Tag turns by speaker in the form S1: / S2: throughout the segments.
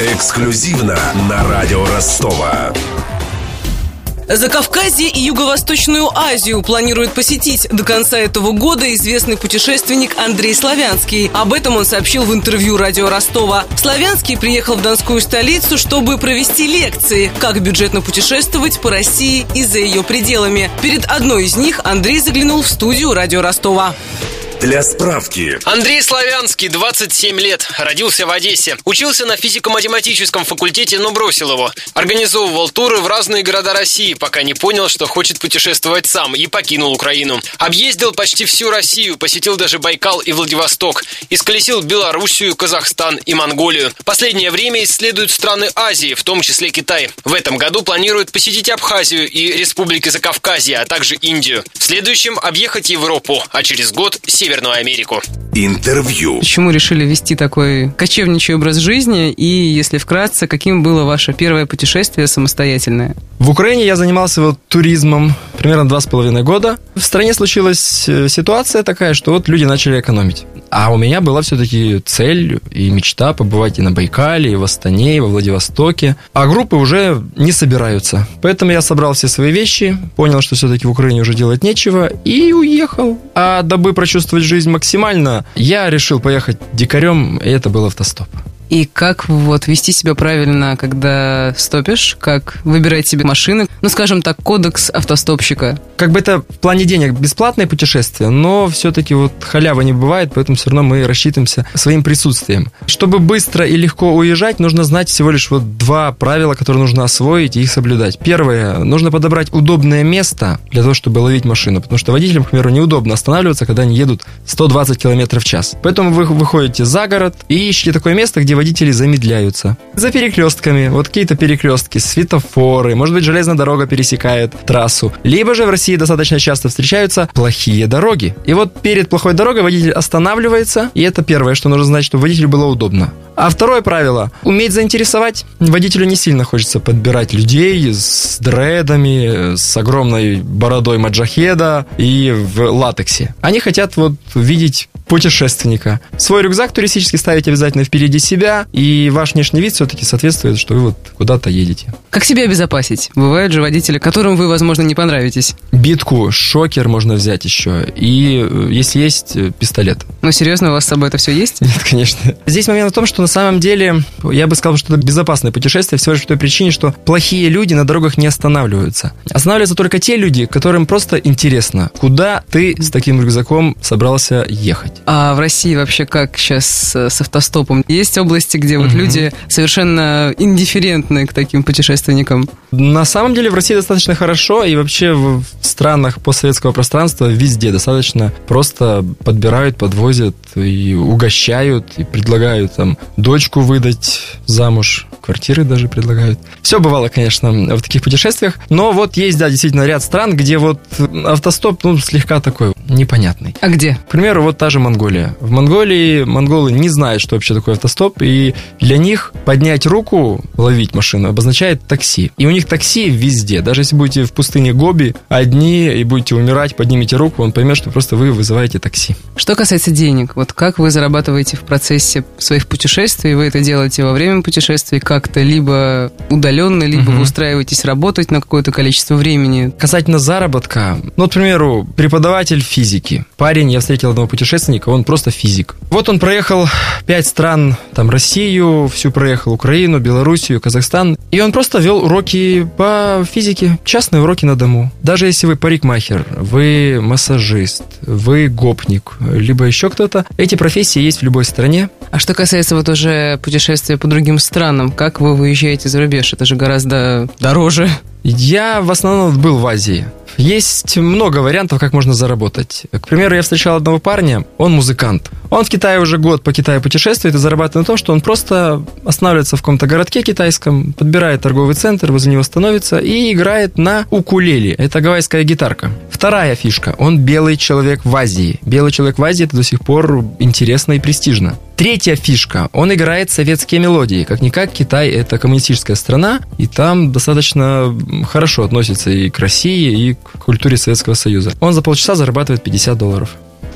S1: Эксклюзивно на радио Ростова.
S2: Закавказье и Юго-Восточную Азию планирует посетить до конца этого года известный путешественник Андрей Славянский. Об этом он сообщил в интервью радио Ростова. Славянский приехал в Донскую столицу, чтобы провести лекции, как бюджетно путешествовать по России и за ее пределами. Перед одной из них Андрей заглянул в студию радио Ростова.
S1: Для справки.
S3: Андрей Славянский, 27 лет, родился в Одессе. Учился на физико-математическом факультете, но бросил его. Организовывал туры в разные города России, пока не понял, что хочет путешествовать сам и покинул Украину. Объездил почти всю Россию, посетил даже Байкал и Владивосток. Исколесил Белоруссию, Казахстан и Монголию. Последнее время исследует страны Азии, в том числе Китай. В этом году планирует посетить Абхазию и Республики Закавказье, а также Индию. В следующем объехать Европу, а через год – Север Северную Америку.
S1: Интервью.
S2: Почему решили вести такой кочевничий образ жизни? И, если вкратце, каким было ваше первое путешествие самостоятельное?
S4: В Украине я занимался вот туризмом примерно два с половиной года. В стране случилась э, ситуация такая, что вот люди начали экономить. А у меня была все-таки цель и мечта побывать и на Байкале, и в Астане, и во Владивостоке. А группы уже не собираются. Поэтому я собрал все свои вещи, понял, что все-таки в Украине уже делать нечего, и уехал. А дабы прочувствовать жизнь максимально, я решил поехать дикарем, и это был автостоп.
S2: И как вот вести себя правильно, когда стопишь, как выбирать себе машины, ну, скажем так, кодекс автостопщика.
S4: Как бы это в плане денег бесплатное путешествие, но все-таки вот халява не бывает, поэтому все равно мы рассчитываемся своим присутствием. Чтобы быстро и легко уезжать, нужно знать всего лишь вот два правила, которые нужно освоить и их соблюдать. Первое, нужно подобрать удобное место для того, чтобы ловить машину, потому что водителям, к примеру, неудобно останавливаться, когда они едут 120 км в час. Поэтому вы выходите за город и ищете такое место, где водители замедляются. За перекрестками, вот какие-то перекрестки, светофоры, может быть, железная дорога пересекает трассу. Либо же в России достаточно часто встречаются плохие дороги. И вот перед плохой дорогой водитель останавливается, и это первое, что нужно знать, чтобы водителю было удобно. А второе правило – уметь заинтересовать. Водителю не сильно хочется подбирать людей с дредами, с огромной бородой маджахеда и в латексе. Они хотят вот видеть путешественника. Свой рюкзак туристический ставить обязательно впереди себя, и ваш внешний вид все-таки соответствует, что вы вот куда-то едете.
S2: Как себя обезопасить? Бывают же водители, которым вы, возможно, не понравитесь.
S4: Битку, шокер можно взять еще, и э, если есть, э, пистолет.
S2: Ну, серьезно, у вас с собой это все есть?
S4: Нет, конечно. Здесь момент в том, что на самом деле, я бы сказал, что это безопасное путешествие, всего лишь по той причине, что плохие люди на дорогах не останавливаются. Останавливаются только те люди, которым просто интересно, куда ты с таким рюкзаком собрался ехать.
S2: А в России вообще как сейчас с автостопом? Есть области, где вот угу. люди совершенно индифферентны к таким путешественникам?
S4: На самом деле в России достаточно хорошо, и вообще в странах постсоветского пространства везде достаточно просто подбирают, подвозят и угощают, и предлагают там дочку выдать замуж, квартиры даже предлагают. Все бывало, конечно, в таких путешествиях, но вот есть, да, действительно ряд стран, где вот автостоп, ну, слегка такой непонятный.
S2: А где?
S4: К примеру, вот та же Монголия. В Монголии монголы не знают, что вообще такое автостоп, и для них поднять руку, ловить машину, обозначает такси. И у них такси везде. Даже если будете в пустыне Гоби одни и будете умирать, поднимите руку, он поймет, что просто вы вызываете такси.
S2: Что касается денег, вот как вы зарабатываете в процессе своих путешествий? Вы это делаете во время путешествий как-то, либо удаленно, либо угу. вы устраиваетесь работать на какое-то количество времени?
S4: Касательно заработка, ну, к примеру, преподаватель физики. Парень, я встретил одного путешественника, он просто физик. Вот он проехал пять стран, там, Россию, всю проехал, Украину, Белоруссию, Казахстан, и он просто вел уроки по физике, частные уроки на дому. Даже если вы парикмахер, вы массажист, вы гопник, либо еще кто-то, эти профессии есть в любой стране.
S2: А что касается вот уже путешествия по другим странам, как вы выезжаете за рубеж? Это же гораздо дороже.
S4: Я в основном был в Азии. Есть много вариантов, как можно заработать. К примеру, я встречал одного парня, он музыкант. Он в Китае уже год по Китаю путешествует и зарабатывает на том, что он просто останавливается в каком-то городке китайском, подбирает торговый центр, возле него становится и играет на укулеле. Это гавайская гитарка. Вторая фишка. Он белый человек в Азии. Белый человек в Азии это до сих пор интересно и престижно. Третья фишка. Он играет советские мелодии. Как-никак Китай это коммунистическая страна, и там достаточно хорошо относится и к России, и к культуре Советского Союза. Он за полчаса зарабатывает 50 долларов.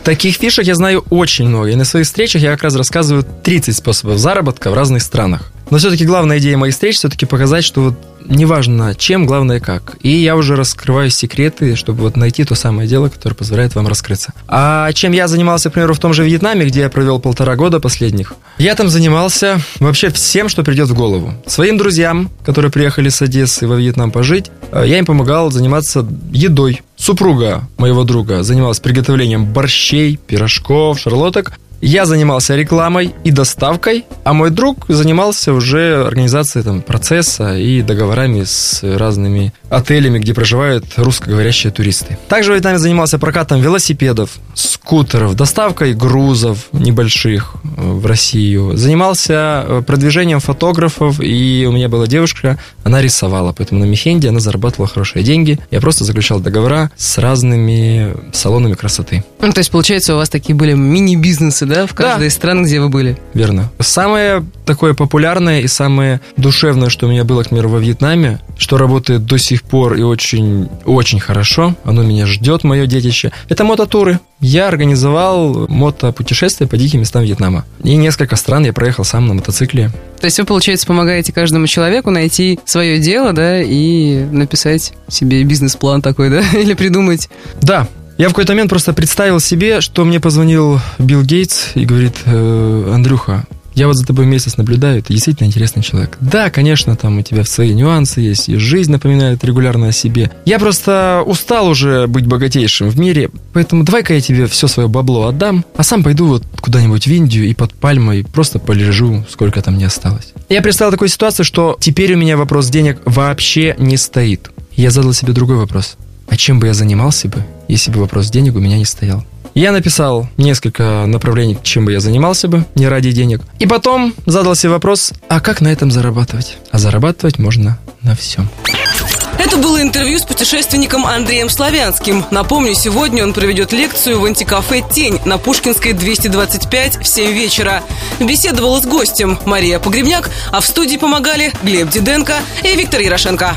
S4: Таких фишек я знаю очень много. И на своих встречах я как раз рассказываю 30 способов заработка в разных странах. Но все-таки главная идея моих встреч все-таки показать, что вот неважно чем, главное как. И я уже раскрываю секреты, чтобы вот найти то самое дело, которое позволяет вам раскрыться. А чем я занимался, к примеру, в том же Вьетнаме, где я провел полтора года последних, я там занимался вообще всем, что придет в голову. Своим друзьям, которые приехали с Одессы во Вьетнам пожить, э, я им помогал заниматься едой. Супруга моего друга занималась приготовлением борщей, пирожков, шарлоток, я занимался рекламой и доставкой, а мой друг занимался уже организацией там, процесса и договорами с разными отелями, где проживают русскоговорящие туристы. Также в Вьетнаме занимался прокатом велосипедов, скутеров, доставкой грузов небольших э, в Россию. Занимался э, продвижением фотографов, и у меня была девушка, она рисовала, поэтому на Мехенде она зарабатывала хорошие деньги. Я просто заключал договора с разными салонами красоты.
S2: Ну, то есть, получается, у вас такие были мини-бизнесы, да? да, в каждой да. из стран, где вы были?
S4: Верно. Самое такое популярное и самое душевное, что у меня было, к примеру, во Вьетнаме, что работает до сих пор и очень, очень хорошо, оно меня ждет, мое детище, это мототуры. Я организовал мотопутешествия по диким местам Вьетнама. И несколько стран я проехал сам на мотоцикле.
S2: То есть вы, получается, помогаете каждому человеку найти свое дело, да, и написать себе бизнес-план такой, да, или придумать?
S4: Да, я в какой-то момент просто представил себе, что мне позвонил Билл Гейтс и говорит, э, Андрюха, я вот за тобой месяц наблюдаю, ты действительно интересный человек. Да, конечно, там у тебя свои нюансы есть, и жизнь напоминает регулярно о себе. Я просто устал уже быть богатейшим в мире, поэтому давай-ка я тебе все свое бабло отдам, а сам пойду вот куда-нибудь в Индию и под пальмой просто полежу, сколько там не осталось. Я представил такую ситуацию, что теперь у меня вопрос денег вообще не стоит. Я задал себе другой вопрос. А чем бы я занимался бы, если бы вопрос денег у меня не стоял? Я написал несколько направлений, чем бы я занимался бы, не ради денег. И потом задал себе вопрос, а как на этом зарабатывать? А зарабатывать можно на всем.
S2: Это было интервью с путешественником Андреем Славянским. Напомню, сегодня он проведет лекцию в антикафе «Тень» на Пушкинской 225 в 7 вечера. Беседовала с гостем Мария Погребняк, а в студии помогали Глеб Диденко и Виктор Ярошенко.